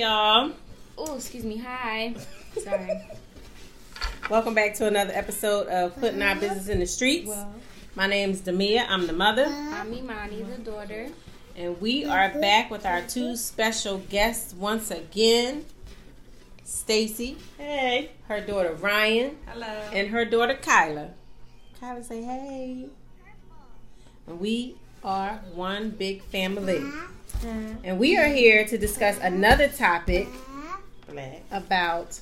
y'all. Oh, excuse me. Hi. Sorry. Welcome back to another episode of Putting Our uh-huh. Business in the Streets. Well, My is Demea. I'm the mother. I'm Imani, the daughter. And we are back with our two special guests once again. Stacey. Hey. Her daughter Rhyan. Hello. And her daughter Kyla. Kyla say hey. And we are one big family. And we are here to discuss another topic about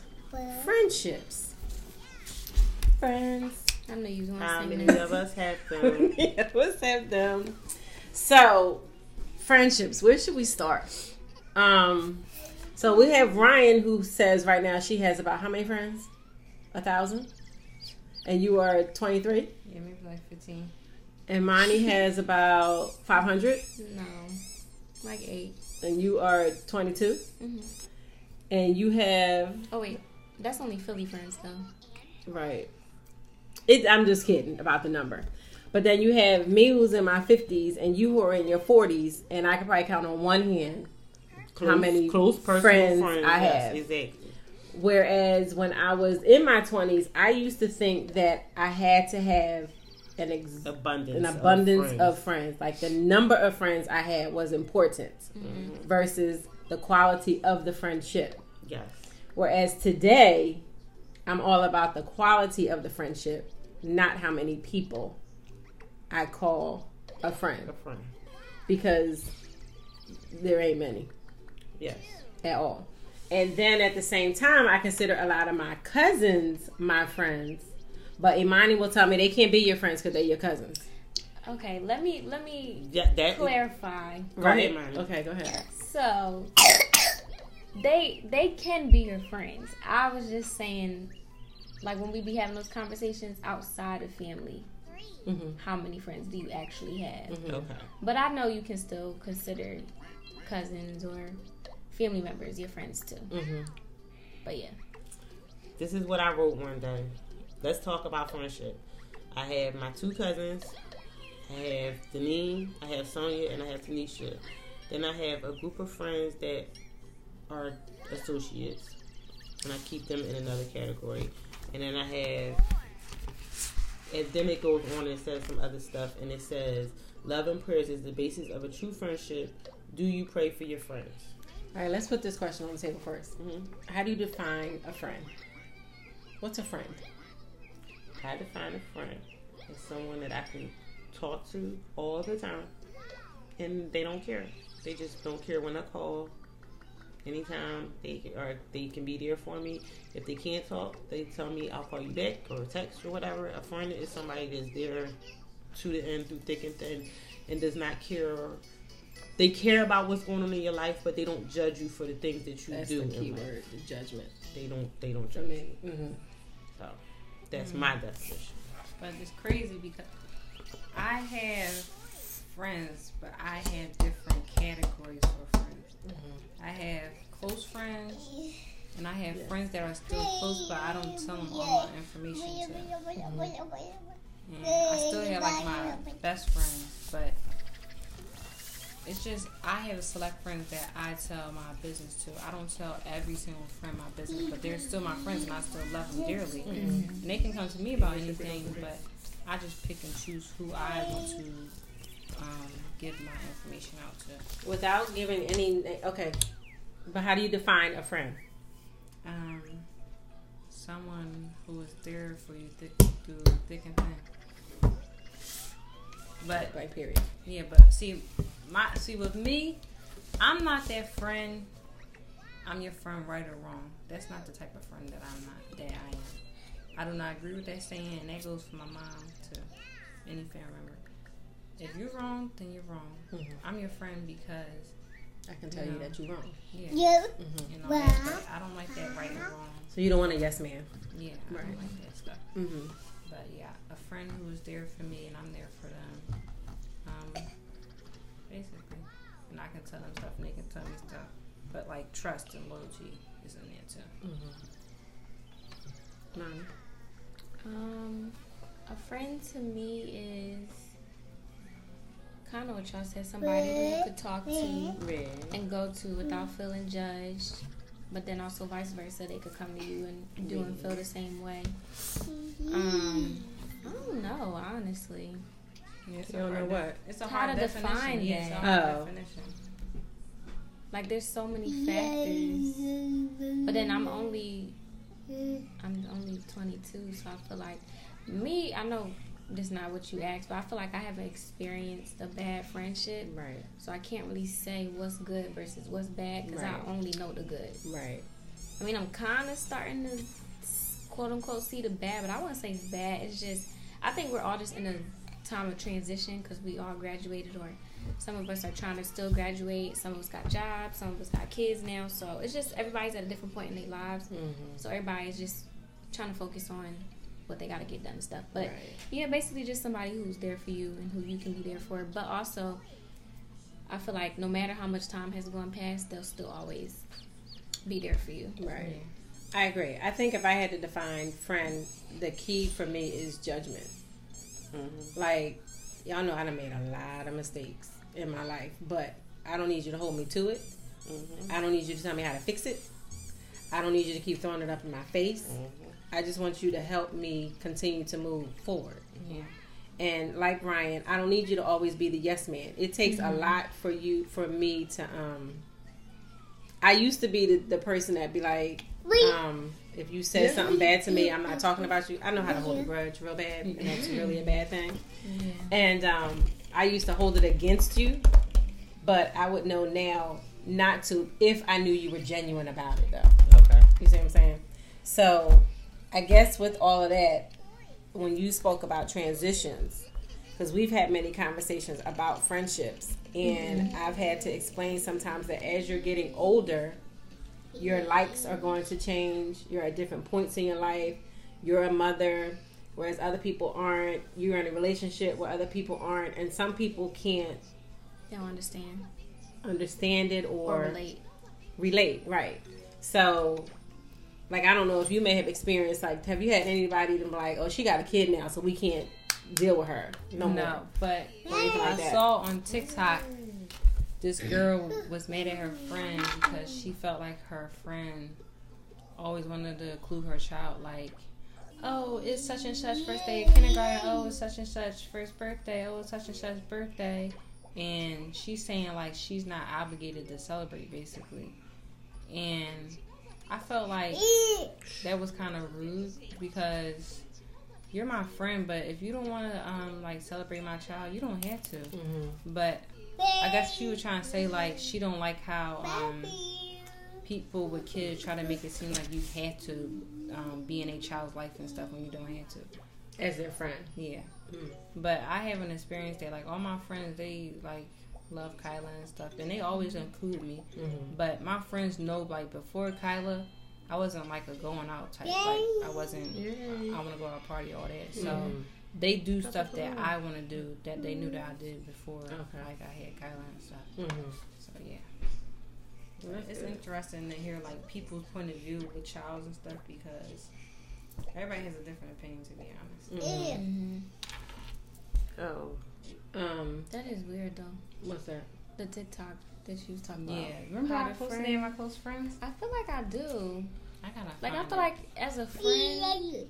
friendships. Friends. I know you want How to many of us have them? yeah, let's have them. So, friendships. Where should we start? Um, so we have Rhyan who says right now she has about how many friends? A thousand. And you are twenty three. yeah, maybe like 15. And Monty has about five hundred. No. Like eight. And you are twenty hmm And you have Oh, wait. That's only Philly friends, though. right. It, I'm just kidding about the number. But then you have me who's in my 50s and you who are in your 40s, and I can probably count on one hand how many close personal friends friends, I yes, have. Exactly. Whereas when I was in my 20s, I used to think that I had to have an ex- Abundance. an abundance of, of friends. Like the number of friends I had was important mm-hmm. versus the quality of the friendship. Yes. Whereas today, I'm all about the quality of the friendship, not how many people I call a friend A friend. because there ain't many Yes. at all. And then at the same time, I consider a lot of my cousins my friends. But Imani will tell me they can't be your friends because they're your cousins. Okay, let me let me Yeah, that. clarify. Go ahead, Imani. Okay, go ahead. So they they can be your friends. I was just saying, like when we be having those conversations outside of family, hmm how many friends do you actually have? Okay. But I know you can still consider cousins or family members your friends too. hmm But yeah, This is what I wrote one day. Let's talk about friendship. I have my two cousins. I have Deneen, I have Sonia, and I have Tanisha. Then I have a group of friends that are associates, and I keep them in another category. And then I have, and then it goes on and says some other stuff, and it says, "Love and prayers is the basis of a true friendship. Do you pray for your friends?" All right, let's put this question on the table 1st hmm How do you define a friend? What's a friend? I find a friend as someone that I can talk to all the time, and they don't care. They just don't care when I call. Anytime they or they can be there for me. If they can't talk, they tell me I'll call you back or text or whatever. A friend is somebody that's there to the end through thick and thin, and does not care. They care about what's going on in your life, but they don't judge you for the things that you That's do. the in key life. word, the judgment. They don't. They don't judge. me. hmm So that's my definition. But it's crazy because I have friends, but I have different categories for friends. Mm-hmm. I have close friends, and I have friends that are still close, but I don't tell them all my information to. And I still have like my best friends, but it's just I have a select friends that I tell my business to. I don't tell every single friend my business, but they're still my friends, and I still love them dearly. And they can come to me about anything, but I just pick and choose who I want to um, give my information out to. Without giving any, okay, but how do you define a friend? Um, someone who is there for you thick, through thick and thin. But Like, period. Yeah, but see, my see with me, I'm not that friend. I'm your friend, right or wrong. That's not the type of friend that I'm not. That I am. I do not agree with that saying, and that goes for my mom to any family member. If you're wrong, then you're wrong. Mhm. I'm your friend because I can tell you No. that you're wrong. yeah, hmm you know, that, but I don't like that right or wrong. So you don't want a yes man. Yeah, I Right. don't like that stuff. Mm-hmm. But yeah, a friend who is there for me and I'm there for them. And I can tell them stuff and they can tell me stuff. But like trust and loyalty is in there too. Mm-hmm. Mom. um, a friend to me is kind of what y'all said. Somebody who you could talk to Yeah. and go to without feeling judged. But then also vice versa, they could come to you and do and feel the same way. Um, I don't know, honestly. Yeah, it's You a don't know hard what? def- It's a How hard to definition. define yeah, that. hard Oh. definition. Like there's so many factors. But then I'm only I'm only 22, so I feel like me. I know this is not what you asked, but I feel like I haven't experienced a bad friendship, Right. so I can't really say what's good versus what's bad because Right. I only know the good. Right. I mean, I'm kind of starting to quote unquote see the bad, but I wouldn't say it's bad. It's just I think we're all just in a time of transition because we all graduated, or some of us are trying to still graduate. Some of us got jobs. Some of us got kids now. So it's just everybody's at a different point in their lives. Mm-hmm. So everybody's just trying to focus on what they got to get done and stuff. But right. yeah, basically just somebody who's there for you and who you can be there for. But also, I feel like no matter how much time has gone past, they'll still always be there for you. Right. I agree. I think if I had to define friend, the key for me is judgment. Mm-hmm. Like, y'all know I done made a lot of mistakes in my life, but I don't need you to hold me to it. Mm-hmm. I don't need you to tell me how to fix it. I don't need you to keep throwing it up in my face. Mm-hmm. I just want you to help me continue to move forward. Yeah. And like Rhyan, I don't need you to always be the yes man. It takes a lot for you, for me to. um I used to be the, the person that'd be like, um, if you said something bad to me, I'm not talking about you. I know how to hold a grudge real bad, and that's really a bad thing. Yeah. And um, I used to hold it against you, but I would know now not to if I knew you were genuine about it, though. Okay. You see what I'm saying? So, I guess with all of that, when you spoke about transitions, because we've had many conversations about friendships, and I've had to explain sometimes that as you're getting older, your likes are going to change. You're at different points in your life. You're a mother, whereas other people aren't. You're in a relationship where other people aren't, and some people can't They don't understand understand it or relate. relate, right? So, like, I don't know if you may have experienced, like, have you had anybody to be like, oh, she got a kid now, so we can't deal with her no, No, more? but Or like I that. saw on TikTok this girl was mad at her friend because she felt like her friend always wanted to include her child like oh it's such and such first day of kindergarten. Oh it's such and such first birthday. Oh it's such and such birthday. And she's saying like she's not obligated to celebrate basically. And i felt like that was kind of rude because you're my friend but if you don't want to um like celebrate my child you don't have to. Mm-hmm. but I guess she was trying to say like she don't like how um, people with kids try to make it seem like you have to um, be in a child's life and stuff when you don't have to. As their friend. Yeah. Mm. But I haven't experienced that. Like all my friends, they like love Kyla and stuff, and they always include me. Mm-hmm. But my friends know like before Kyla, I wasn't like a going out type. Like I wasn't. I want to go out party all that. So Mhm. They do stuff that I want to do that they knew that I did before. Okay. Like I had Kyla and stuff. Mm-hmm. So yeah, it's interesting to hear like people's point of view with childs and stuff because everybody has a different opinion. To be honest, Mm-hmm. hmm Oh. Um, That is weird though. what's that? The TikTok that she was talking about. yeah. Remember How how I the posted friend- it my close friends? I feel like I do. I gotta Like I feel it. like as a friend,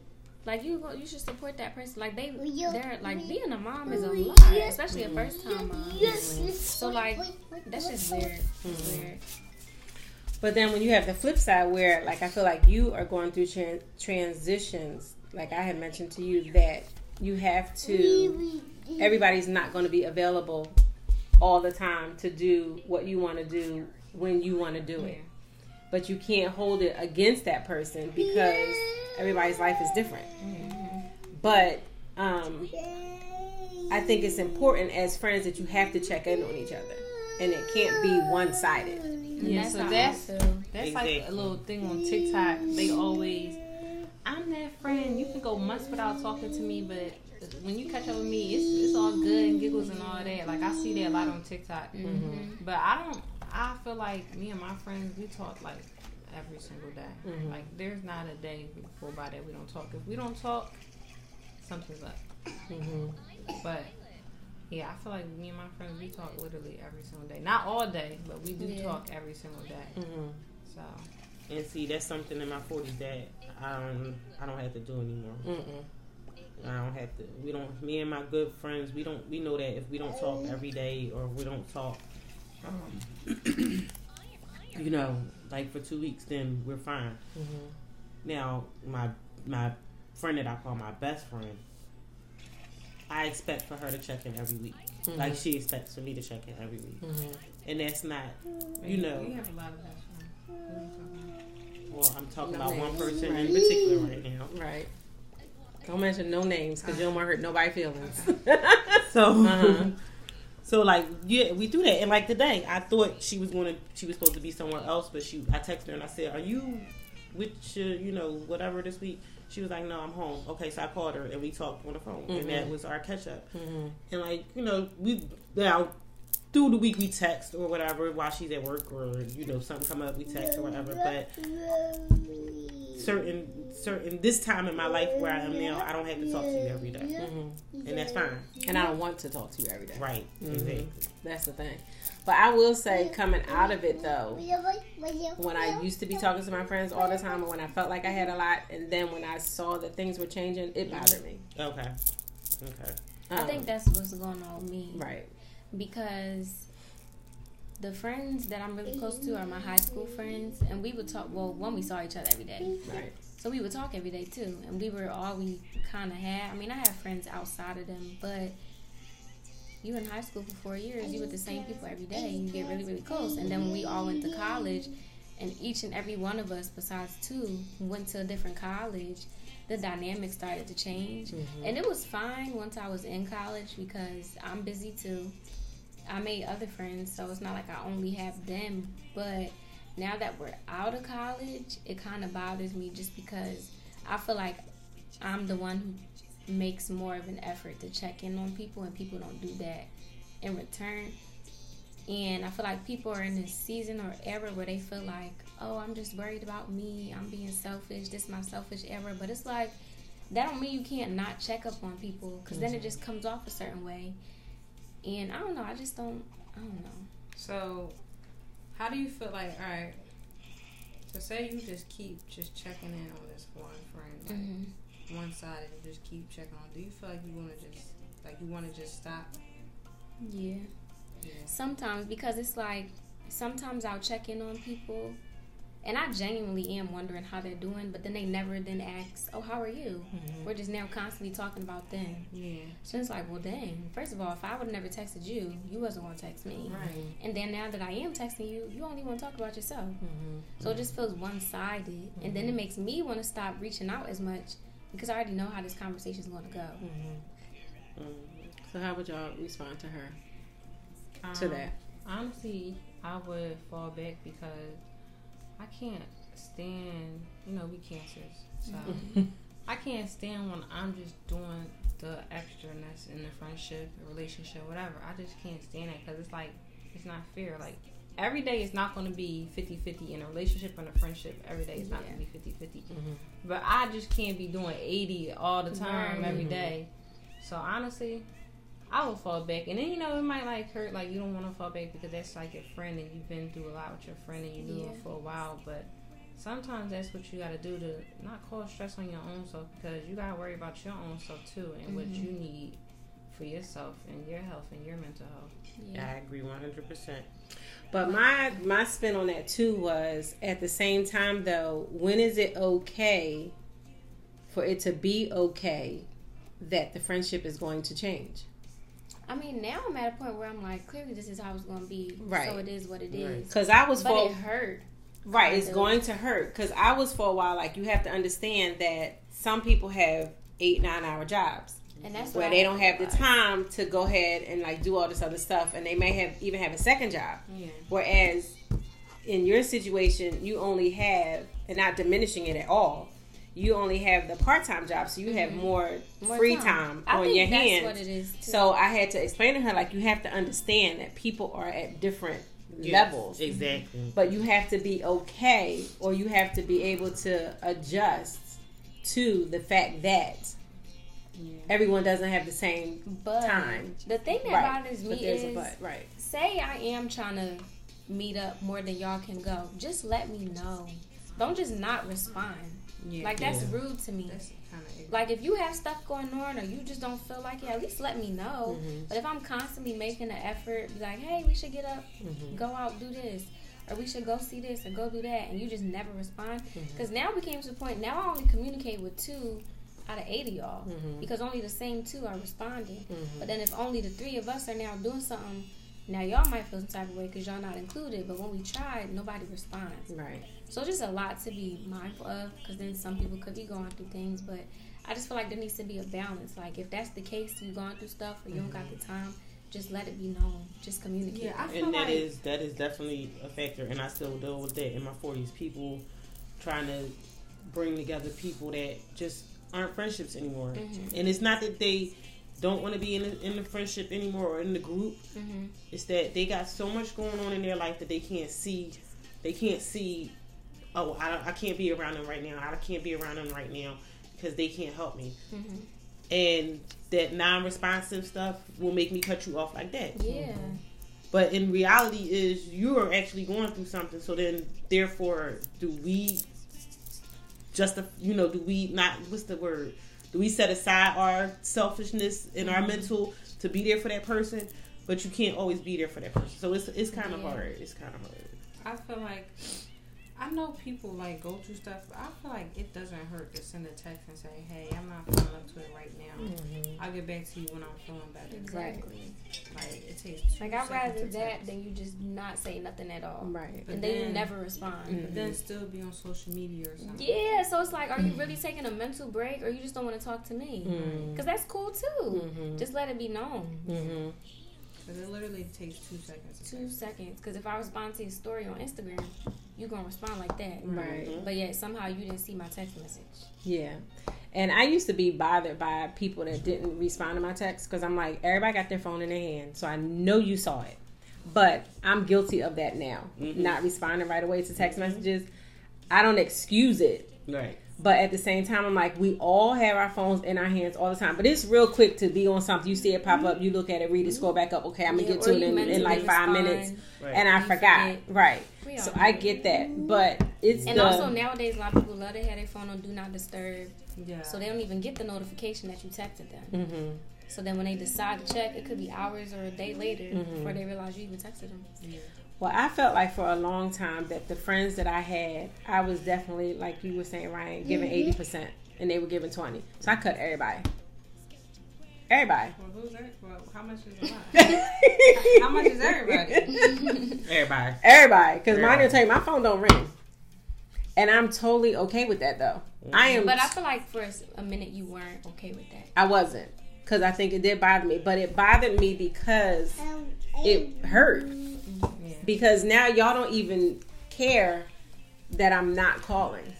like you go, you should support that person. Like they, they're like being a mom is a lot, especially a first time mom. So like that's just weird. It's Mhm. weird. But then when you have the flip side where, like, I feel like you are going through tran- transitions, like I had mentioned to you, that you have to, everybody's not going to be available all the time to do what you want to do when you want to do it. But you can't hold it against that person because everybody's life is different. But um, I think it's important as friends that you have to check in on each other. And it can't be one sided. Yeah, that's so how I that's- feel. That's like a little thing on TikTok. They always, I'm that friend. You can go months without talking to me, but when you catch up with me, it's it's all good and giggles and all that. Like I see that a lot on TikTok. Mm-hmm. But I don't. I feel like me and my friends, we talk like every single day. Mhm. Like there's not a day we go by that we don't talk. If we don't talk, something's up. Mm-hmm. But Yeah, I feel like me and my friends we talk literally every single day. Not all day, but we do Yeah. talk every single day. Mm-hmm. So And see, that's something in my forties that I don't, I don't have to do anymore. Mm-mm. I don't have to. We don't. Me and my good friends, we don't. We know that if we don't talk every day or we don't talk, um, you know, like for two weeks, then we're fine. Mm-hmm. Now, my my friend that I call my best friend, I expect for her to check in every week, Mm-hmm. like she expects for me to check in every week, Mm-hmm. and that's not. But You know. we have a lot of best friends. What are you talking about? Well, I'm talking No about one person Right. in particular right now. Right. Don't mention no names because you don't want to hurt nobody's feelings. So, Uh-huh. So like, yeah, we do that. And like today, I thought she was going to, she was supposed to be somewhere else, but she, I texted her and I said, "Are you with your, you know, whatever this week?" She was like, "No, I'm home." Okay, so I called her and we talked on the phone, and that Mhm. was our catch up. mm-hmm. And like, you know, we now through the week we text or whatever while she's at work or you know something come up we text or whatever. But certain certain this time in my life where I am now, I don't have to talk to you every day, Mm-hmm. and that's fine. And I don't want to talk to you every day. Right? Mhm. Exactly. That's the thing. But I will say, coming out of it though, when I used to be talking to my friends all the time, and when I felt like I had a lot, and then when I saw that things were changing, it bothered me. Okay. Okay. I Um, think that's what's going on with me. right. because the friends that I'm really close to are my high school friends, and we would talk. Well, one we saw each other every day, Right. so we would talk every day too, and we were all we kind of had. I mean, I have friends outside of them, but you in high school for four years, you with the same people every day, you get really really close, and then when we all went to college, and each and every one of us, besides two, went to a different college. The dynamic started to change, mm-hmm. and it was fine once I was in college because I'm busy too. I made other friends, so it's not like I only have them. But now that we're out of college, it kind of bothers me just because I feel like I'm the one who makes more of an effort to check in on people, and people don't do that in return. And I feel like people are in this season or era where they feel like, oh, I'm just worried about me. I'm being selfish. This is my selfish era. But it's like, that don't mean you can't not check up on people because then it just comes off a certain way. And I don't know. I just don't. I don't know. So, how do you feel like? All right. So say you just keep just checking in on this one friend, like Mm-hmm. one side, and you just keep checking on. Do you feel like you want to just like you want to just stop? Yeah. Yeah. Sometimes because it's like sometimes I'll check in on people, and I genuinely am wondering how they're doing, but then they never then ask, "Oh, how are you?" We're just now constantly talking about them. Yeah. So it's like, well, dang. First of all, if I would have never texted you, you wasn't gonna text me. Right. And then now that I am texting you, you only want to talk about yourself. Mm-hmm. So it just feels one sided. And then it makes me want to stop reaching out as much because I already know how this conversation is going to go. Mm-hmm. Mm. So how would y'all respond to her to Um, that? Honestly, I would fall back because I can't stand, you know, we cancers. So I can't stand when I'm just doing the extra extraness in the friendship, relationship, whatever. I just can't stand it because it's like, it's not fair. Like, every day is not going to be 50 50 in a relationship and a friendship. Every day is not Yeah. going to be 50 50. Mm-hmm. But I just can't be doing 80 all the time, Right. every Mhm. day. So honestly, I will fall back. And then, you know, it might like hurt, like you don't want to fall back because that's like your friend and you've been through a lot with your friend and you knew Yeah. her for a while. But sometimes that's what you got to do to not cause stress on your own self because you got to worry about your own self too and what Mhm. you need for yourself and your health and your mental health. I agree one hundred percent. But my my spin on that too was at the same time though, when is it okay for it to be okay that the friendship is going to change? I mean, now I'm at a point where I'm like, clearly this is how it's going to be. Right. So it is what it is. Right. Because I was But for it hurt. right, it's going to hurt. Because I was for a while like you have to understand that some people have eight nine hour jobs And that's where they I don't have the time to go ahead and like do all this other stuff, and they may have even have a second job. Yeah. Whereas in your situation, you only have, and not diminishing it at all, you only have the part time job, so you have mm-hmm. more, More free time, I on think your that's hands. what it is. So I had to explain to her like you have to understand that people are at different Yes, levels, Exactly. but you have to be okay, or you have to be able to adjust to the fact that everyone doesn't have the same But time. the thing that Right. bothers me a is, but, right. say I am trying to meet up more than y'all can go. Just let me know. Don't just not respond. Yeah. Like that's Yeah. rude to me. That's kind of Like if you have stuff going on or you just don't feel like it, at least let me know. Mm-hmm. But if I'm constantly making an effort, be like, hey, we should get up, Mm-hmm. go out, do this, or we should go see this or go do that, and you just never respond. Mm-hmm. Because now we came to the point. Now I only communicate with two out of eight of y'all Mm-hmm. because only the same two are responding. But then if only the three of us are now doing something. Now y'all might feel some type of way because y'all not included, but when we tried, nobody responds. Right. So just a lot to be mindful of because then some people could be going through things, but I just feel like there needs to be a balance. Like if that's the case, you're going through stuff or you don't got the time, just let it be known. Just communicate. Yeah, I feel and that like is that is definitely a factor and i still deal with that in my 40s people trying to bring together people that just aren't friendships anymore Mhm. and it's not that they don't want to be in the, in the friendship anymore or in the group. Hmm it's that they got so much going on in their life that they can't see they can't see oh i, don't- I can't be around them right now. I can't be around them right now because they can't help me. Hmm and that non-responsive stuff will make me cut you off like that. Yeah. but in reality is you are actually going through something. So then therefore do we just you know do we not what's the word do we set aside our selfishness and our mm-hmm. mental to be there for that person but you can't always be there for that person. So it's it's kind of Yeah. hard. It's kind of hard. I feel like I know people like go through stuff. But I feel like it doesn't hurt to send a text and say, "Hey, I'm not feeling up to it right now. I'll get back to you when I'm feeling better." Exactly. Like it takes. Two Like I'd rather to that than you just not say nothing at all, Right. But and then you then- never respond. But then still be on social media or something. Yeah, so it's like, are you really taking a mental break, or you just don't want to talk to me? Mm-hmm. Because that's cool too. Just let it be known. Mm-hmm. Because it literally takes two seconds. Two seconds. Because if I respond to your story on Instagram, you gonna respond like that. Right. But yet somehow you didn't see my text message. Yeah. And I used to be bothered by people that didn't respond to my text because I'm like, everybody got their phone in their hand, so I know you saw it. But I'm guilty of that now, mm-hmm. not responding right away to text mm-hmm. messages. I don't excuse it, right but at the same time, I'm like, we all have our phones in our hands all the time. But it's real quick to be on something. You see it pop up, you look at it, read it, scroll back up. Okay, I'm gonna Yeah, get to it in, in like five respond. minutes, right and I You forgot. forget. Right. So I get that, but it's And the, also nowadays, a lot of people love to have their phone on do not disturb, Yeah. so they don't even get the notification that you texted them. Mm-hmm. So then when they decide to check, it could be hours or a day later Mm-hmm. before they realize you even texted them. Well, I felt like for a long time that the friends that I had, I was definitely like you were saying, Rhyan, giving mm-hmm. 80 percent, and they were giving twenty. So I cut everybody. Everybody. Well, who's that? Well, how much is a lot? how much is everybody? everybody Everybody, because mine Everybody. will tell you my phone don't ring, and I'm totally okay with that though. I am. But I feel like for a minute you weren't okay with that. I wasn't because I think it did bother me, but it bothered me because um, it hurt. Yeah. Because now y'all don't even care that I'm not calling.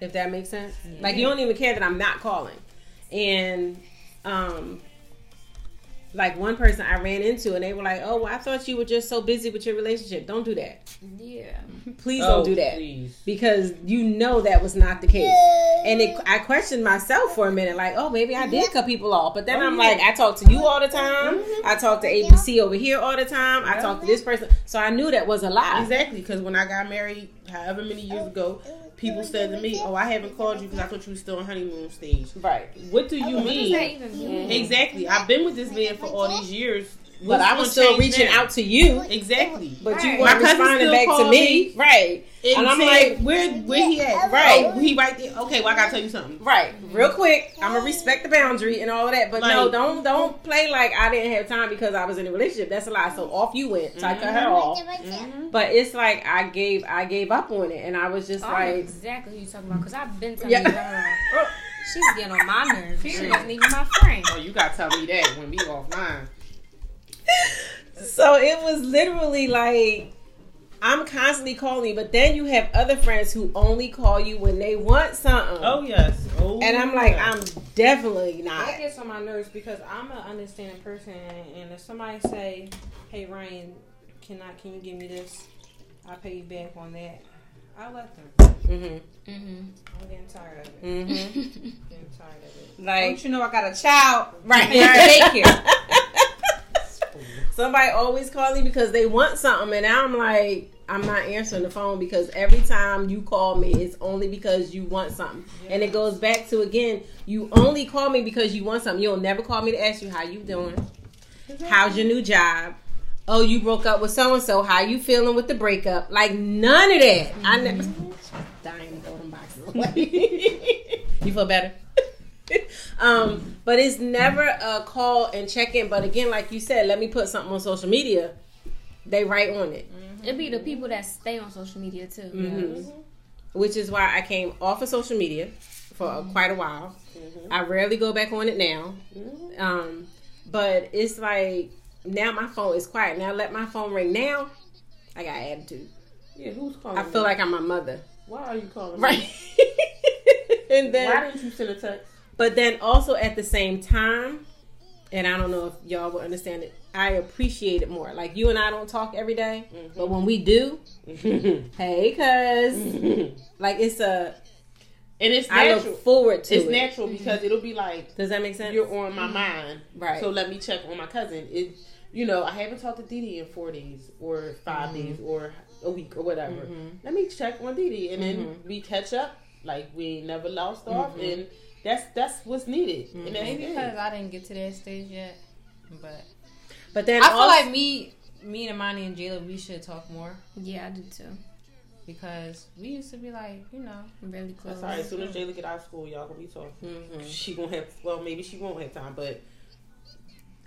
If that makes sense. Like you don't even care that I'm not calling. And um like one person I ran into and they were like, "Oh, well, I thought you were just so busy with your relationship. Don't do that. Yeah. Please Oh, don't do that." please. Because you know that was not the case. And it, I questioned myself for a minute, like, oh, maybe I did cut people off. But then Oh, I'm yeah. like, I talk to you all the time. Mm-hmm. I talk to ABC over here all the time. I talk to this person. So I knew that was a lie. Exactly, because when I got married, however many years oh, ago, people said to me, "Oh, I haven't called you because I thought you were still on honeymoon stage." Right. What do you What does that mean? even mean? Exactly. I've been with this man for all these years, But I was still reaching now? out to you. Exactly. But you weren't responding back to me. me. Right. And, And I'm I'm like- like, where where he at? Right. Oh, he right there. Okay, well I gotta tell you something. Right. Real mm-hmm. quick, I'm gonna respect the boundary and all of that. But no, don't don't play like I didn't have time because I was in a relationship. That's a lie. So off you went. So I cut her off. But it's like I gave I gave up on it and I was just oh, I know like exactly who you talking about because I've been telling Yeah. you about her. She's getting on my nerves. She wasn't even my friend. Oh, you gotta tell me that when we offline. So it was literally like I'm constantly calling you, but then you have other friends who only call you when they want something. Oh yes. Oh. And I'm like, yes. I'm definitely not. I get on my nerves because I'm an understanding person, and if somebody say, "Hey Rhyan, can I can you give me this? I'll pay you back on that." I let them. Mm-hmm. Mm-hmm. I'm getting tired of it. Mm-hmm. getting tired of it. Like Don't you know I got a child? right. Daycare. Somebody always calling because they want something, and I'm like, I'm not answering the phone because every time you call me, it's only because you want something, and it goes back to again, you only call me because you want something. You'll never call me to ask you how you doing, how's your new job. Oh, you broke up with so and so. How you feeling with the breakup? Like none of that. I never. Mm-hmm. Dying to throw them boxes away. you feel better? Um, but it's never a call and check in. But again, like you said, let me put something on social media. They write on it, It'd be the people that stay on social media too. Mhm. which is why I came off of social media for uh, quite a while. I rarely go back on it now. Um, but it's like now my phone is quiet. Now let my phone ring. Now I got attitude. Yeah, who's calling? I feel me? like I'm my mother, Why are you calling? me? right? and then Why didn't you send a text? But then also at the same time, and I don't know if y'all will understand it, I appreciate it more. Like you and I don't talk every day, mm-hmm. but when we do, hey, cuz, like it's a, and it's I natural. look forward to it's it. natural mm-hmm. because it'll be like Does that make sense? you're on my mm-hmm. mind, Right. So let me check on my cousin. It, you know, I haven't talked to Didi in four days or 5 days or a week or whatever. Let me check on Didi, and then we catch up like we never lost off, and that's that's what's needed. And that's Maybe because I didn't get to that stage yet. But but then I feel like me, me and Imani and Jayla, we should talk more Yeah, I do too. because we used to be like, you know, Really close. That's all right. As soon as Jayla get out of school, y'all gonna be talking. Mhm. She gonna have. Well, maybe she won't have time, but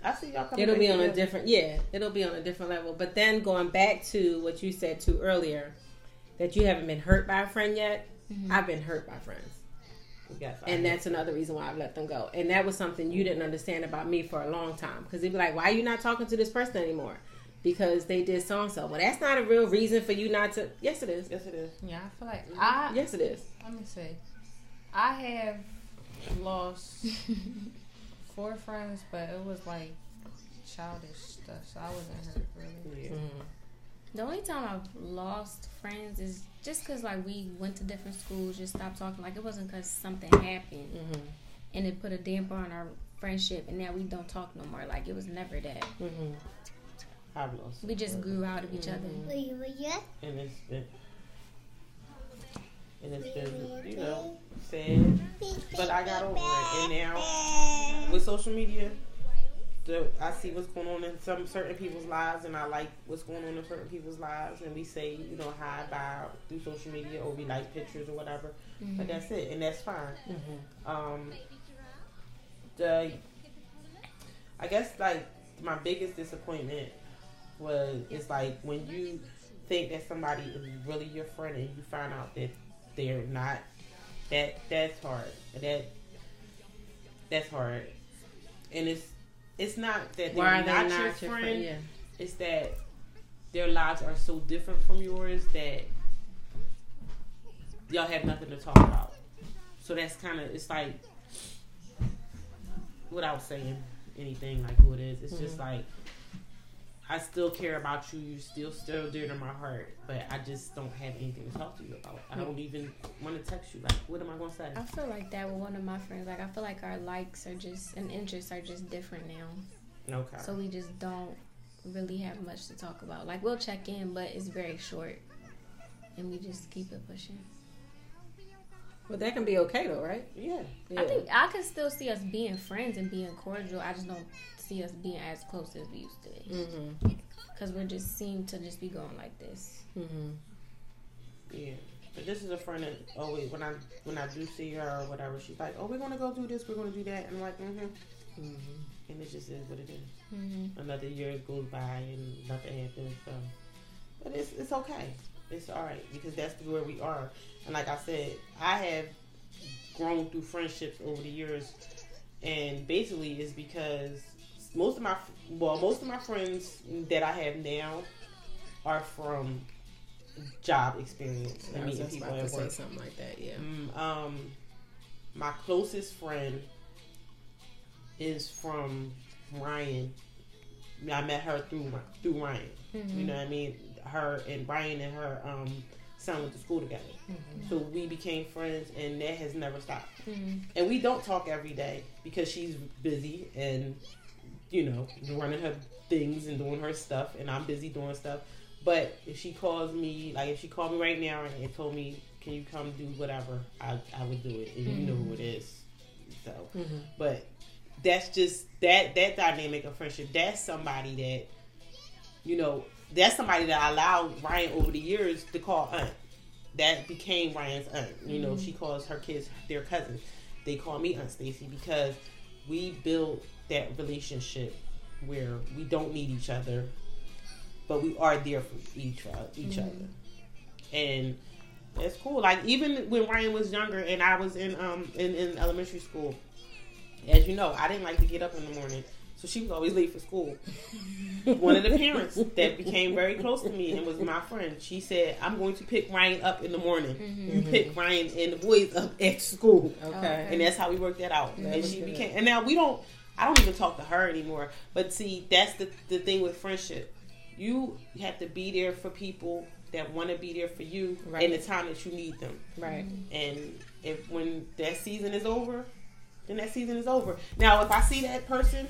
I see y'all coming. it'll be on a different, yeah, it'll be on a different level. But then going back to what you said to earlier, that you haven't been hurt by a friend yet. I've been hurt by friends. Yes, and have. that's another reason why I've let them go. And that was something you didn't understand about me for a long time because they'd be like, "Why are you not talking to this person anymore?" Because they did so and so. Well, that's not a real reason for you not to. Yes, it is. Yes, it is. yeah, I feel like mm-hmm. I. Yes, it is. Let me see. I have lost four friends, but it was like childish stuff, so I wasn't hurt really. Yeah. Mm-hmm. The only time I've lost friends is just because like we went to different schools, just stopped talking. Like it wasn't because something happened Mm-hmm. and it put a damper on our friendship, and now we don't talk no more. Like it was never that. Mm-hmm. I've lost. We just grew out of each other. and it's been and it's been you know sad but i got over it and now with social media the, i see what's going on in some certain people's lives and i like what's going on in certain people's lives and we say you know hi bye through social media or we like pictures or whatever. But that's it and that's fine. Um the i guess like my biggest disappointment was it's like when you think that somebody is really your friend and you find out that they're not that that's hard. That that's hard. And it's it's not that they're are they not, not, your, friend, Yeah. it's that their lives are so different from yours that y'all have nothing to talk about. So that's kind of it's like without saying anything like who it is it's just mm-hmm. like I still care about you. You're still still dear to my heart, but I just don't have anything to talk to you about. I don't even want to text you. Like, what am I gonna say? I feel like that with one of my friends. Like I feel like our likes are just and interests are just different now. Okay. So we just don't really have much to talk about. Like we'll check in, but it's very short, and we just keep it pushing. But that can be okay though, right? yeah. Yeah. I think I can still see us being friends and being cordial. I just don't see us being as close as we used to be Mm-hmm. because we just seem to just be going like this. Mm-hmm. Yeah. But this is a friend that always when I when I do see her or whatever, she's like, "Oh, we're gonna go do this. We're gonna do that." And I'm like, "Mm-hmm." Mm-hmm. And it just is what it is. Mm-hmm. Another year goes by and nothing happens. So, but it's it's okay. It's all right because that's where we are. And like I said, I have grown through friendships over the years, and basically it's because most of my well, most of my friends that I have now are from job experience and meeting people at say work. something like that. Yeah. Mm, um, my closest friend is from Rhyan. I met her through through Rhyan. You know what I mean? Her and Brian and her um, son went to school together. So we became friends, and that has never stopped. Mhm. And we don't talk every day because she's busy and you know running her things and doing her stuff, and I'm busy doing stuff. But if she calls me, like if she called me right now and told me, "Can you come do whatever?" I I would do it, and you know who it is. So, Mhm. but that's just that that dynamic of friendship. That's somebody that you know. That's somebody that I allowed Rhyan over the years to call aunt. That became Rhyan's aunt. You know, she calls her kids their cousins. They call me Aunt Stacey because we built that relationship where we don't need each other, but we are there for each o- each mm-hmm. other, and it's cool. Like even when Rhyan was younger and I was in um in, in elementary school, as you know, I didn't like to get up in the morning, so she was always late for school. One of the parents that became very close to me and was my friend, she said, "I'm going to pick Rhyan up in the morning. Mm-hmm. You pick Rhyan and the boys up at school." Okay. and that's how we worked that out. That and was she good. became, and now we don't. I don't even talk to her anymore. But see, that's the the thing with friendship. You have to be there for people that want to be there for you Right. in the time that you need them. Right. And if when that season is over, then that season is over. Now, if I see that person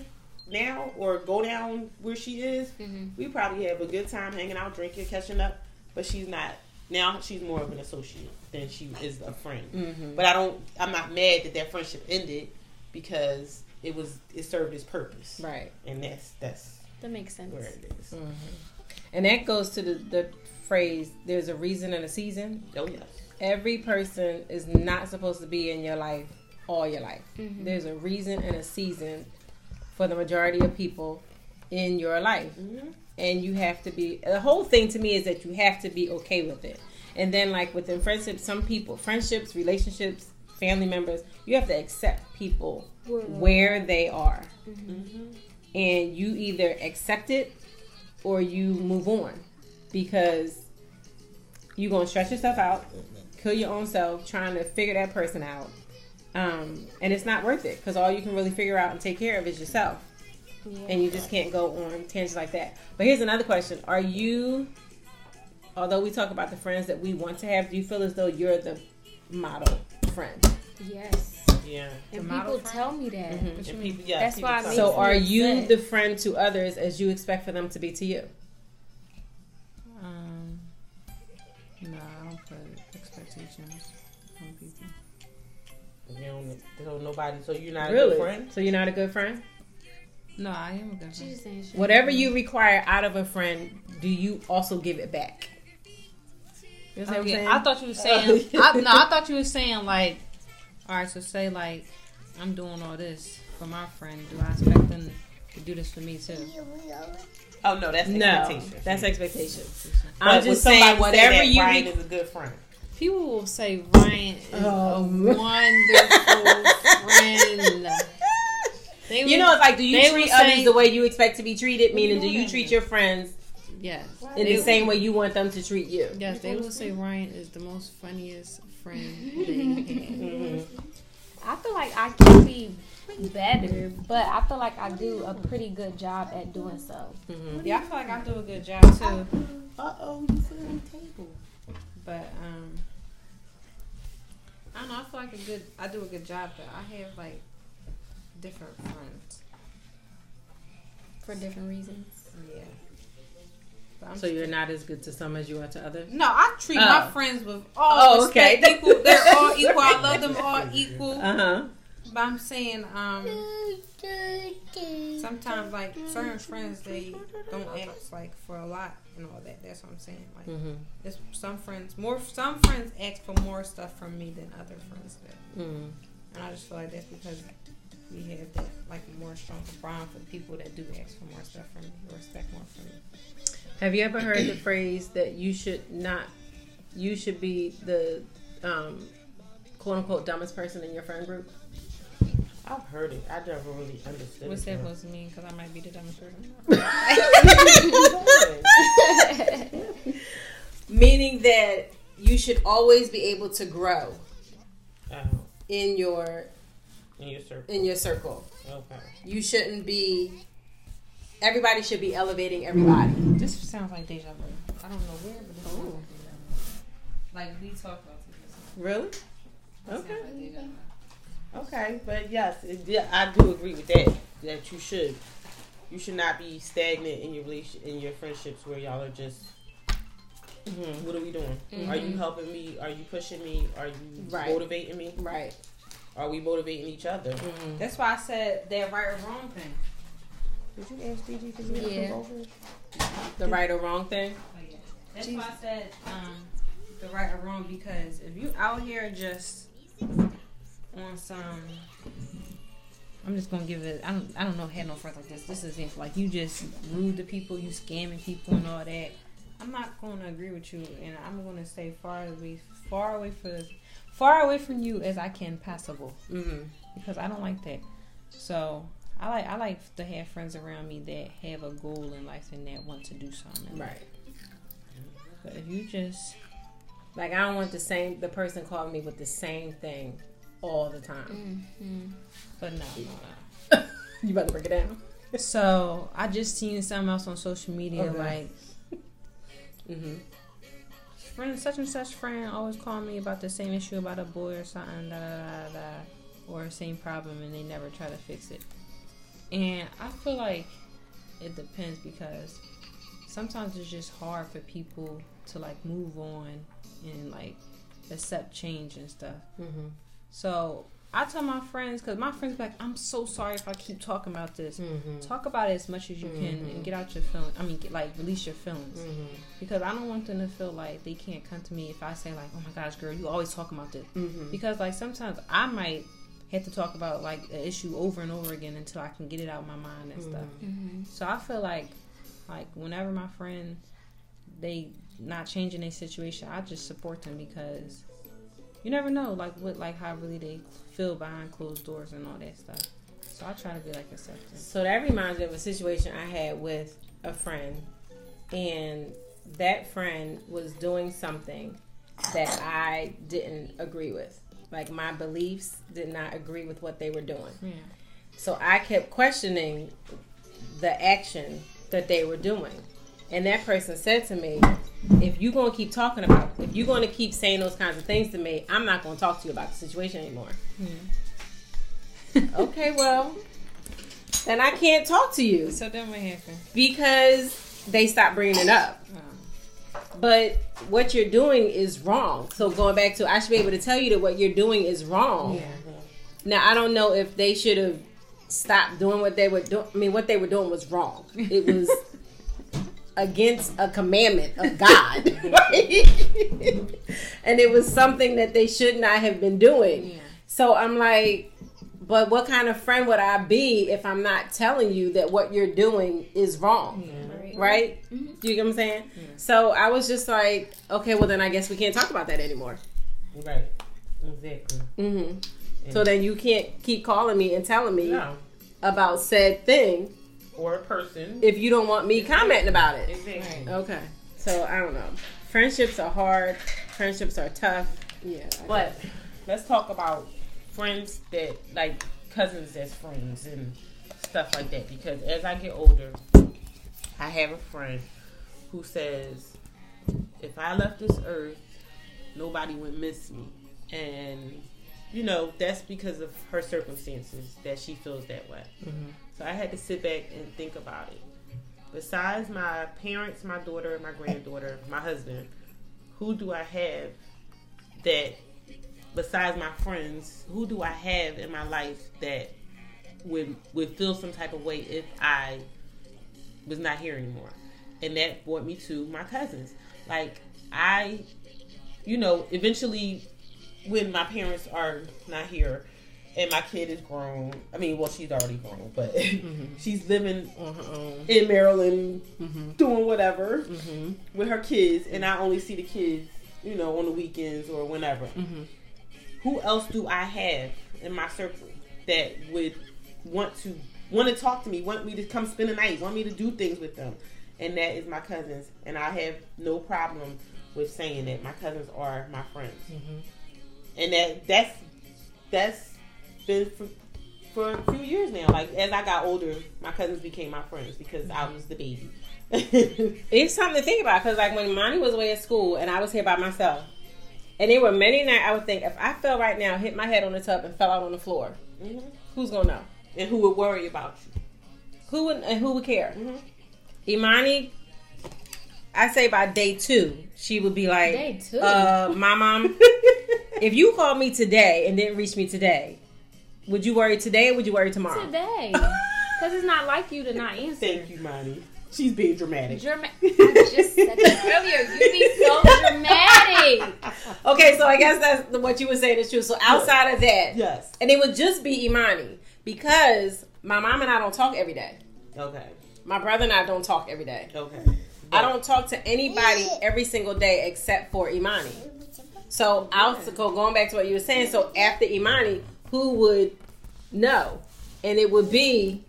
now or go down where she is, Mhm. we probably have a good time hanging out, drinking, catching up. But she's not. Now she's more of an associate than she is a friend. Mm-hmm. But I don't. I'm not mad that that friendship ended because it was it served its purpose, Right. and that's that's That makes sense. where it is. Mm. And that goes to the, the phrase there's a reason and a season. Oh yes, Every person is not supposed to be in your life all your life. Mhm. There's a reason and a season for the majority of people in your life. Mhm. And you have to be, the whole thing to me is that you have to be okay with it. And then, like within friendships, some people, friendships, relationships, family members, you have to accept people where they are. Mhm. and you either accept it or you move on because you're gonna stress yourself out, kill your own self trying to figure that person out, um, and it's not worth it because all you can really figure out and take care of is yourself, Yeah. and you just can't go on tangents like that. But here's another question: Are you, although we talk about the friends that we want to have, do you feel as though you're the model friend? yes. Yeah. And The model people tell me that. Mhm. And people, yeah, That's why I tell made. So, me are you upset. the friend to others as you expect for them to be to you? Um, no, I don't put expectations on people. You don't, so nobody. So you're not a really? good friend. So you're not a good friend? No, I am a good She's friend. just saying she- Whatever you require out of a friend, do you also give it back? You know what I'm Okay. I thought you were saying. I, no, I thought you were saying like, all right. So say like, I'm doing all this for my friend. Do I expect them to do this for me too? Oh no, that's no, expectation. that's expectation. But I'm when just saying whatever that you. Rhyan Re- is a good friend. People will say Rhyan is Oh, a wonderful friend. They you will- know, it's like, do you treat others say- the way you expect to be treated? Meaning, do you that? treat your friends yes, in They- the same way you want them to treat you? Yes, they will say Rhyan is the most funniest friend they have. Mhm. I feel like I can be better, but I feel like I do a pretty good job at doing so. Mm-hmm. Yeah, I feel like I do a good job too. Uh oh, you feel on the table. But um, I don't know. I feel like a good. I do a good job, but I have like different friends. For different reasons. Yeah. But I'm So you're not as good to some as you are to others. No, I treat Oh. my friends with all Oh, okay. Equal. They're all equal. I love them all equal. Uh huh. But I'm saying, um, sometimes like certain friends they don't ask like for a lot and all that. That's what I'm saying. Like, Mm-hmm. it's some friends more. Some friends ask for more stuff from me than other friends do, Mm-hmm. and I just feel like that's because we have that like more stronger bond for people that do ask for more stuff from me, or expect more from me. Have you ever heard the phrase that you should not, you should be the um, quote unquote dumbest person in your friend group? I've heard it. I never really understood What's it. that supposed to mean? Because I might be the dumbest person. Meaning that you should always be able to grow Oh, in your in your circle. in your circle. Okay. You shouldn't be. Everybody should be elevating everybody. This sounds like deja vu. I don't know where, but it sounds like deja vu. Like we talked about this. Really? Okay. Okay, but yes, it, yeah, I do agree with that. That you should, you should not be stagnant in your relation in your friendships where y'all are just. Mhm. What are we doing? Are you helping me? Are you pushing me? Are you Right. motivating me? Right. Are we motivating each other? Mhm. That's why I said that right or wrong thing. Did you ask DG because you Yeah. come over? The right or wrong thing. That's why I said um, the right or wrong because if you out here just on some, I'm just gonna give it. I don't. I don't know. Had no friends like this. This is like you just rude to people, you scamming people and all that. I'm not going to agree with you, and I'm going to stay far away, far away for, far away from you as I can possible Mm-hmm. because I don't like that. So I like I like to have friends around me that have a goal in life and that want to do something. Right. But if you just Like I don't want the same the person calling me with the same thing all the time. Mm-hmm. but no, no, no. You about to break it down? So I just seen something else on social media Okay. like Mm-hmm. Friend such and such friend always call me about the same issue about a boy or something, da da da da, or same problem, and they never try to fix it. And I feel like it depends because sometimes it's just hard for people to like move on and like accept change and stuff. Mm-hmm. So I tell my friends because my friends be like, I'm so sorry if I keep talking about this. Mm-hmm. Talk about it as much as you can Mhm. and get out your feelings. I mean, get, like release your feelings Mm-hmm. because I don't want them to feel like they can't come to me if I say like, "Oh my gosh, girl, you always talk about this." Mm-hmm. Because like sometimes I might have to talk about like an issue over and over again until I can get it out of my mind and stuff. Mm-hmm. So I feel like like whenever my friend they not changing their situation, I just support them because you never know like what like how really they feel behind closed doors and all that stuff. So I try to be like accepting. So that reminds me of a situation I had with a friend, and that friend was doing something that I didn't agree with. Like my beliefs did not agree with what they were doing. Yeah. So I kept questioning the action that they were doing. And that person said to me, if you're going to keep talking about, if you're going to keep saying those kinds of things to me, I'm not going to talk to you about the situation anymore. okay, well, then I can't talk to you So then what happened? because they stopped bringing it up. Um, But what you're doing is wrong. So going back to, I should be able to tell you that what you're doing is wrong. Yeah. Now I don't know if they should have stopped doing what they were doing. I mean, what they were doing was wrong. It was against a commandment of God, and it was something that they should not have been doing. Yeah. So I'm like, but what kind of friend would I be if I'm not telling you that what you're doing is wrong? Right? You get what I'm saying? So I was just like, okay, well then I guess we can't talk about that anymore. Right. Exactly. hmm So then you can't keep calling me and telling me No. about said thing Or a person. if you don't want me commenting about it. Exactly. Okay. So I don't know. Friendships are hard. Friendships are tough. Yeah. But let's talk about friends that like cousins as friends and stuff like that. Because as I get older, I have a friend who says, if I left this earth, nobody would miss me. And you know, that's because of her circumstances that she feels that way. Mhm. So I had to sit back and think about it. Besides my parents, my daughter, my granddaughter, my husband, who do I have that besides my friends, who do I have in my life that would would feel some type of way if I was not here anymore? And that brought me to my cousins. Like I, you know, eventually when my parents are not here and my kid is grown, I mean, well, she's already grown, but she's living On her own. in Maryland Mm-hmm. doing whatever Mm-hmm. with her kids, and I only see the kids, you know, on the weekends or whenever. Mm-hmm. Who else do I have in my circle that would want to want to talk to me, want me to come spend the night, want me to do things with them? And that is my cousins, and I have no problem with saying that my cousins are my friends, Mm-hmm. and that that's that's been for, for a few years now. Like as I got older, my cousins became my friends because I was the baby. It's something to think about because, like, when Monty was away at school and I was here by myself, And there were many nights I would think if I fell right now, hit my head on the tub, and fell out on the floor, Mhm. who's gonna know? And who would worry about you? Who would and who would care? Mhm. Imani, I say by day two, she would be like, Day two? uh, my mom, if you called me today and didn't reach me today, would you worry today or would you worry tomorrow? Today. Because it's not like you to not answer. Thank you, Monty. She's being dramatic. Drama- I just said that earlier. You be so dramatic. Okay, so I guess that's what you would say is true. So outside of that, yes. and it would just be Imani because my mom and I don't talk every day. Okay. My brother and I don't talk every day. Okay. I don't talk to anybody every single day except for Imani. So I'll go going back to what you were saying. So after Imani, who would know? And it would be,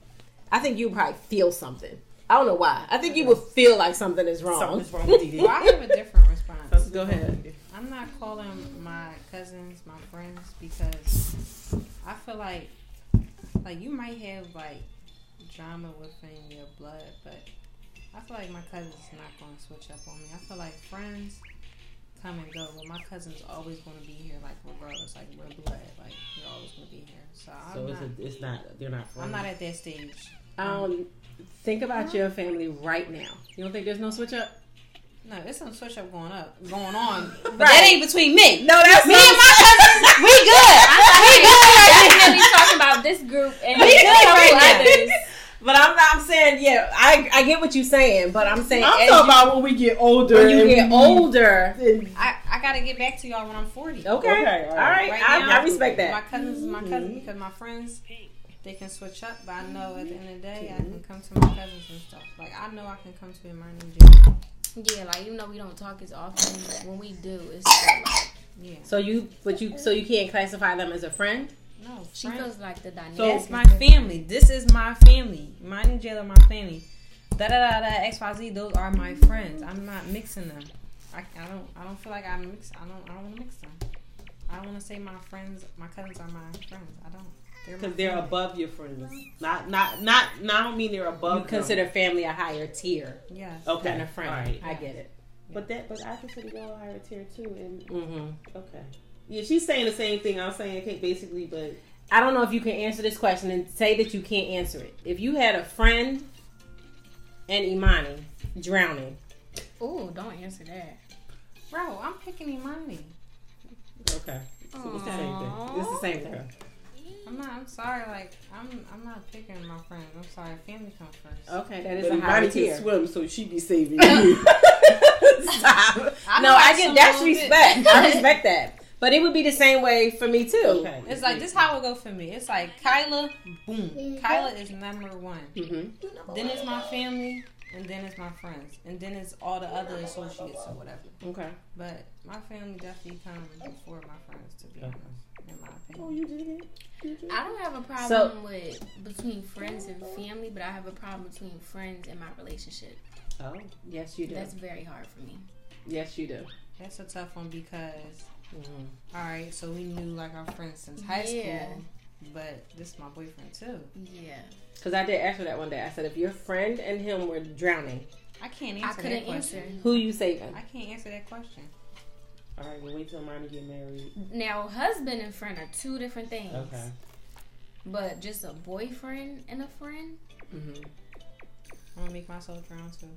I think you would probably feel something. I don't know why. I think you would feel like something is wrong. Something's wrong with Dee Well, I have a different response. Go ahead. I'm not calling my cousins my friends because I feel like like you might have like drama within your blood, but I feel like my cousins are not going to switch up on me. I feel like friends come and go, but my cousins always going to be here, like regardless, like we're blood, like you're always going to be here. So I'm So it's, not. a, it's not. They're not. Friends. I'm not at that stage. Um, think about your family right now. You don't think there's no switch up? No, it's some switch up going up, going on, but Right. that ain't between me. No, that's Me and my cousins, we good. We definitely talking about this group and We a good right now. Others. But I'm not. I'm saying, yeah, I I get what you're saying, but I'm saying I'm as talking you- about when we get older. when you get older. and- I, I gotta get back to y'all when I'm 40. Okay, Okay, all all right, right. I, now, I respect that. My that. cousins is my Mm-hmm. cousins because my friends, they can switch up, but I know at the end of the day, I can come to my cousins and stuff. Like, I know I can come to my name Jay. Yeah, like even though we don't talk as often, when we do, it's still like Yeah. So you, but you, so you can't classify them as a friend. No, she friends. feels like the dynamic. So- That's my family. This is my family. Mine and Jayla, my family. Da da da da. X Y Z. Those are my friends. I'm not mixing them. I, I don't. I don't feel like I mix. I don't. I don't want to mix them. I don't want to say my friends. My cousins are my friends. I don't. They're they're above your friends. Not, not, not, not. I don't mean they're above. You them. consider family a higher tier Yes. okay than a friend. All right. I get it. But that, but I consider y'all a higher tier too. And hmm okay, yeah, she's saying the same thing I'm saying, okay, basically. But I don't know if you can answer this question and say that you can't answer it. If you had a friend and Imani drowning, Oh, don't answer that. Bro, I'm picking Imani. okay, so it's the same thing. it's the same thing. I'm not. I'm sorry. Like I'm. I'm not picking my friends. I'm sorry. Family comes first. Okay, that is But a higher Imani tier. can swim, so she be saving you. Stop. I no, I I get swim that's a little bit. respect. I respect that. But it would be the same way for me too. okay, It's like this. How it go for me? It's like Kyla. Boom. Kyla is number one. hmm Then it's my family, and then it's my friends, and then it's all the other associates or whatever. Okay. But my family definitely comes before my friends, to be Okay. honest, in my Oh, opinion. you did it. You did it. I don't have a problem So- with between friends and family, but I have a problem between friends and my relationship. Oh, Yes, you do. That's very hard for me. yes, you do. That's a tough one because, hmm all right, so we knew like our friends since high Yeah. school, but this is my boyfriend too. Yeah, Because I did ask her that one day. I said, if your friend and him were drowning, I can't I answer that couldn't question. answer. who you saving? I can't answer that question. all right. Well, wait till Imani get married. Now, husband and friend are two different things. Okay. But just a boyfriend and a friend Mm-hmm. I'm gonna make myself drown too.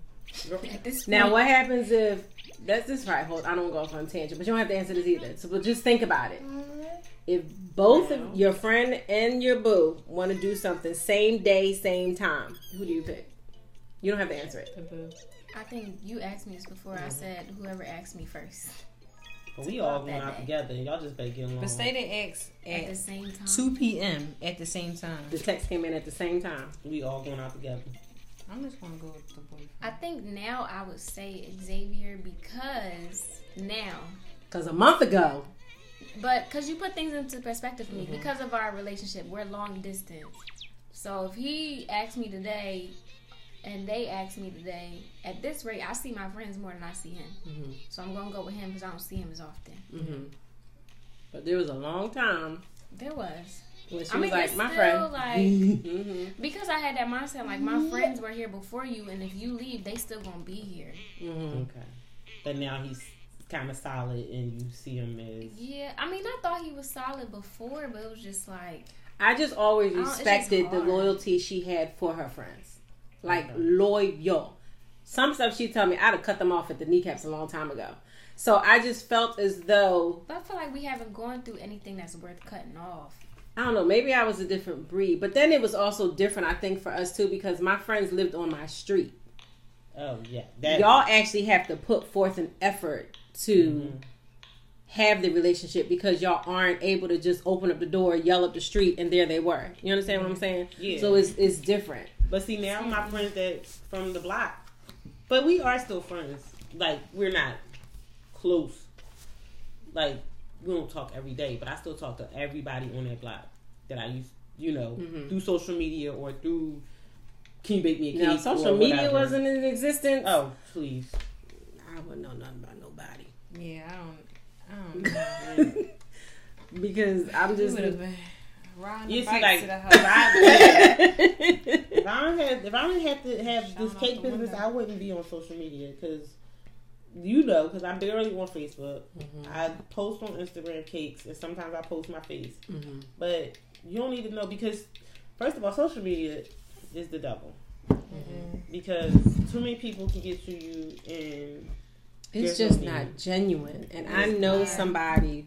at this point. Now, what happens if that's this right? Hold, I don't go off on a tangent, but you don't have to answer this either. So, but just think about it. Mm-hmm. If both Yeah. of your friend and your boo want to do something same day, same time, who do you pick? You don't have to answer it. The boo. I think you asked me this before. I mm-hmm. said whoever asked me first But we all going out day. together. Y'all just better get along. But say they ask at the same time. 2 p.m. at the same time. The text came in at the same time. we all going out together. I'm just gonna go with the boyfriend. I think now I would say Xavier because now, Because a month ago, but because you put things into perspective for me, Mm-hmm. because of our relationship, we're long distance. So if he asked me today, and they asked me today, at this rate, I see my friends more than I see him. Mhm. So I'm gonna go with him because I don't see him as often. hmm but there was a long time There was. When she I mean, was like, it's my still friend. like hmm because I had that mindset, like my friends were here before you, and if you leave, they still gonna be here. hmm Okay. But now he's kind of solid and you see him as Yeah, I mean, I thought he was solid before, but it was just like I just always I just respected the loyalty she had for her friends. Like Okay. loyal. Some stuff she told me I'd have cut them off at the kneecaps a long time ago. So I just felt as though But I feel like we haven't gone through anything that's worth cutting off. I don't know, maybe I was a different breed. But then it was also different, I think, for us too, because my friends lived on my street. oh yeah that Y'all actually have to put forth an effort to Mhm. have the relationship because y'all aren't able to just open up the door, yell up the street, and there they were. You understand what I'm saying? Yeah. So it's it's different. But see now my friends that from the block, but we are still friends. Like we're not close. Like we don't talk every day, but I still talk to everybody on that block that I used, you know, Mhm. through social media or through. Can you bake me a cake? Now, or social media wasn't in existence. Oh please! I wouldn't know nothing about nobody Yeah, I don't. I don't know. because I'm just. would have riding You the see, bike like, to the if house. I, if I don't have if I don't have to have Shouting this cake business, window. I wouldn't be on social media because you know because I'm barely on Facebook. Mm-hmm. I post on Instagram cakes and sometimes I post my face, Mhm. but you don't need to know because first of all, social media is the devil because too many people can get to you and It's just not genuine, and I know not. somebody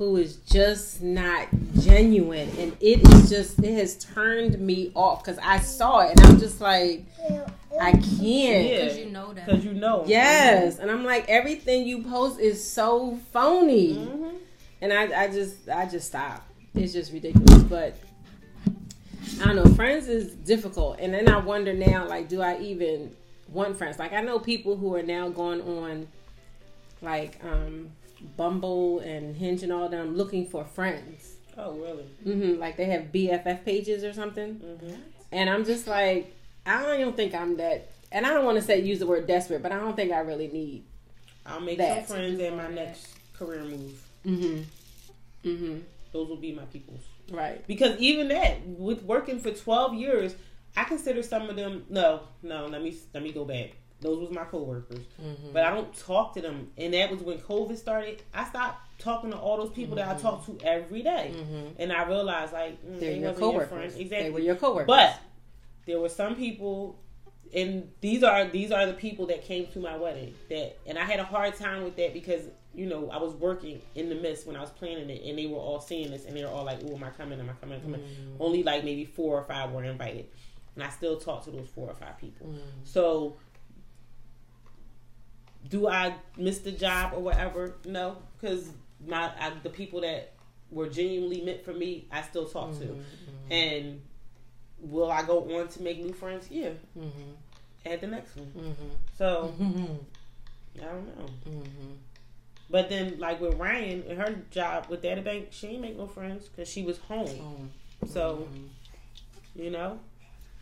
who is just not genuine, and it is just it has turned me off because I saw it and I'm just like I can't. Yeah. Because you know that. because you know Yes, and I'm like everything you post is so phony, Mhm. and I, I just I just stop. It's just ridiculous, but I don't know. Friends is difficult, and then I wonder now, like, do I even want friends? Like, I know people who are now going on, like, um, Bumble and Hinge and all them, looking for friends. Oh really? hmm Like they have BFF pages or something, hmm and I'm just like, I don't even think I'm that. And I don't want to say use the word desperate, but I don't think I really need. I'll make That. some friends in my next career move. Mm-hmm. Mm-hmm. Those will be my peoples. Right. Because even that, with working for twelve years, I consider some of them. No, no. Let me let me go back. Those was my coworkers, Mm-hmm. but I don't talk to them. And that was when COVID started. I stopped talking to all those people that I talk to every day. Mm-hmm. and I realized like mm, They're they your wasn't your coworkers. friends. They Exactly. were your coworkers. But there were some people, and these are these are the people that came to my wedding. That and I had a hard time with that because you know I was working in the midst when I was planning it, and they were all seeing this, and they were all like, "Oh, am I coming? Am I coming? Am I coming?" Mm-hmm. Only like maybe four or five were invited, and I still talked to those four or five people. Mm-hmm. So. Do I miss the job or whatever? No, because my I, the people that were genuinely meant for me, I still talk to. Mm-hmm. And will I go on to make new friends? Yeah, Mm-hmm. at the next one. Mm-hmm. So Mm-hmm. I don't know. Mm-hmm. But then, like with Rhyan and her job with Data Bank, she ain't make no friends because she was home. Mm-hmm. So you know,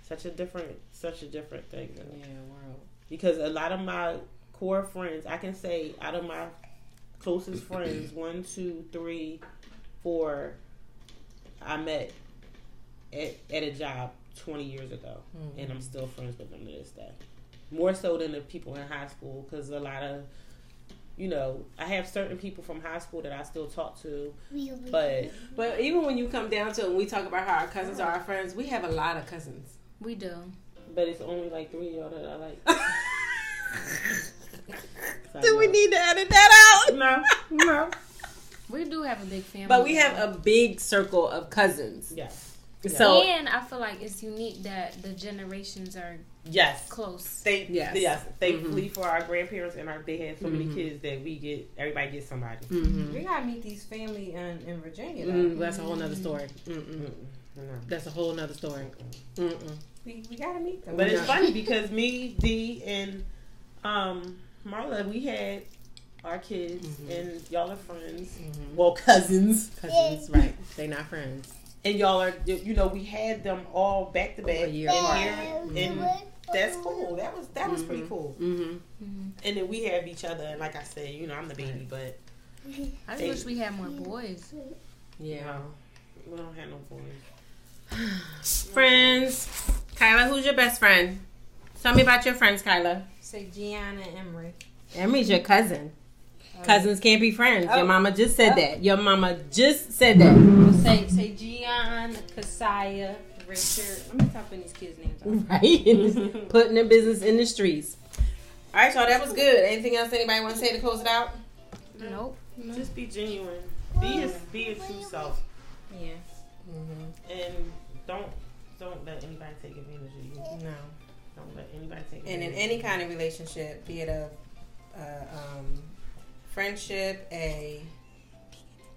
such a different, such a different thing. yeah, world. Because a lot of my core friends, I can say, out of my closest friends, one, two, three, four, I met at, at a job 20 years ago. Mm-hmm. and I'm still friends with them to this day. More so than the people in high school, because a lot of, you know, I have certain people from high school that I still talk to, but But even when you come down to it, and we talk about how our cousins are our friends, we have a lot of cousins. We do. but it's only like three of y'all that I like. So I Do we need to edit that out? No, no. We do have a big family. But we have a big circle of cousins. Yes. So and I feel like it's unique that the generations are Yes. close. Thank, Yes. yes. Thankfully for our grandparents and our, they had so many Mhm. kids that we get everybody gets somebody. Mhm. We gotta meet these family in, in Virginia. Mm, that's a whole nother story. Mm-mm. Mm-mm. That's a whole nother story. Mm-mm. We, we gotta meet them. But it's funny because me, Dee, and um, Marla, we had our kids, Mhm. and y'all are friends. Mhm. Well, cousins, Cousins, right? They not friends. and y'all are. You know, we had them all back to back A year in apart. here, and that's cool. That was that was pretty Mhm. cool. Mm-hmm. Mhm. And then we have each other, and like I said, you know, I'm the baby, but I just Hey. wish we had more boys. Yeah. know, we don't have no boys. Friends. Kyla, who's your best friend? Tell me about your friends, Kyla. Say Gianna Emery. Emery's your cousin. Oh. Cousins can't be friends. Your Oh. mama just said Oh. that. Your mama just said that. Say say Gian, Kasaya, Richard. Let me stop putting these kids' names out. Right? Putting their business in the streets. All right, y'all. That was good. Anything else anybody want to say to close it out? Nope. Just be genuine. Be your, be your true self, Yeah. Mm-hmm. and don't don't let anybody take advantage of you. No. Don't let anybody take And in any kind of relationship, be it a, a um, friendship, a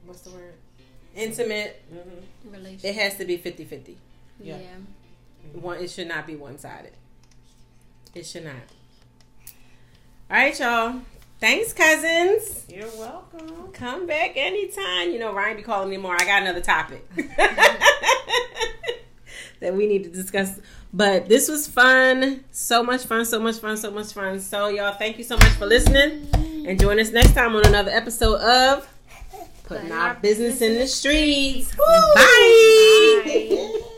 what's the word? Intimate. hmm Relationship. It has to be 50-50. Yeah. One, it should not be one sided. It should not. All right, y'all. Thanks, cousins. You're welcome. Come back anytime. You know, Rhyan be calling me more. I got another topic that we need to discuss. But this was fun. So much fun, so much fun, so much fun. So, y'all, thank you so much for listening. And join us next time on another episode of Putting Our Business in the Streets. Bye. Bye.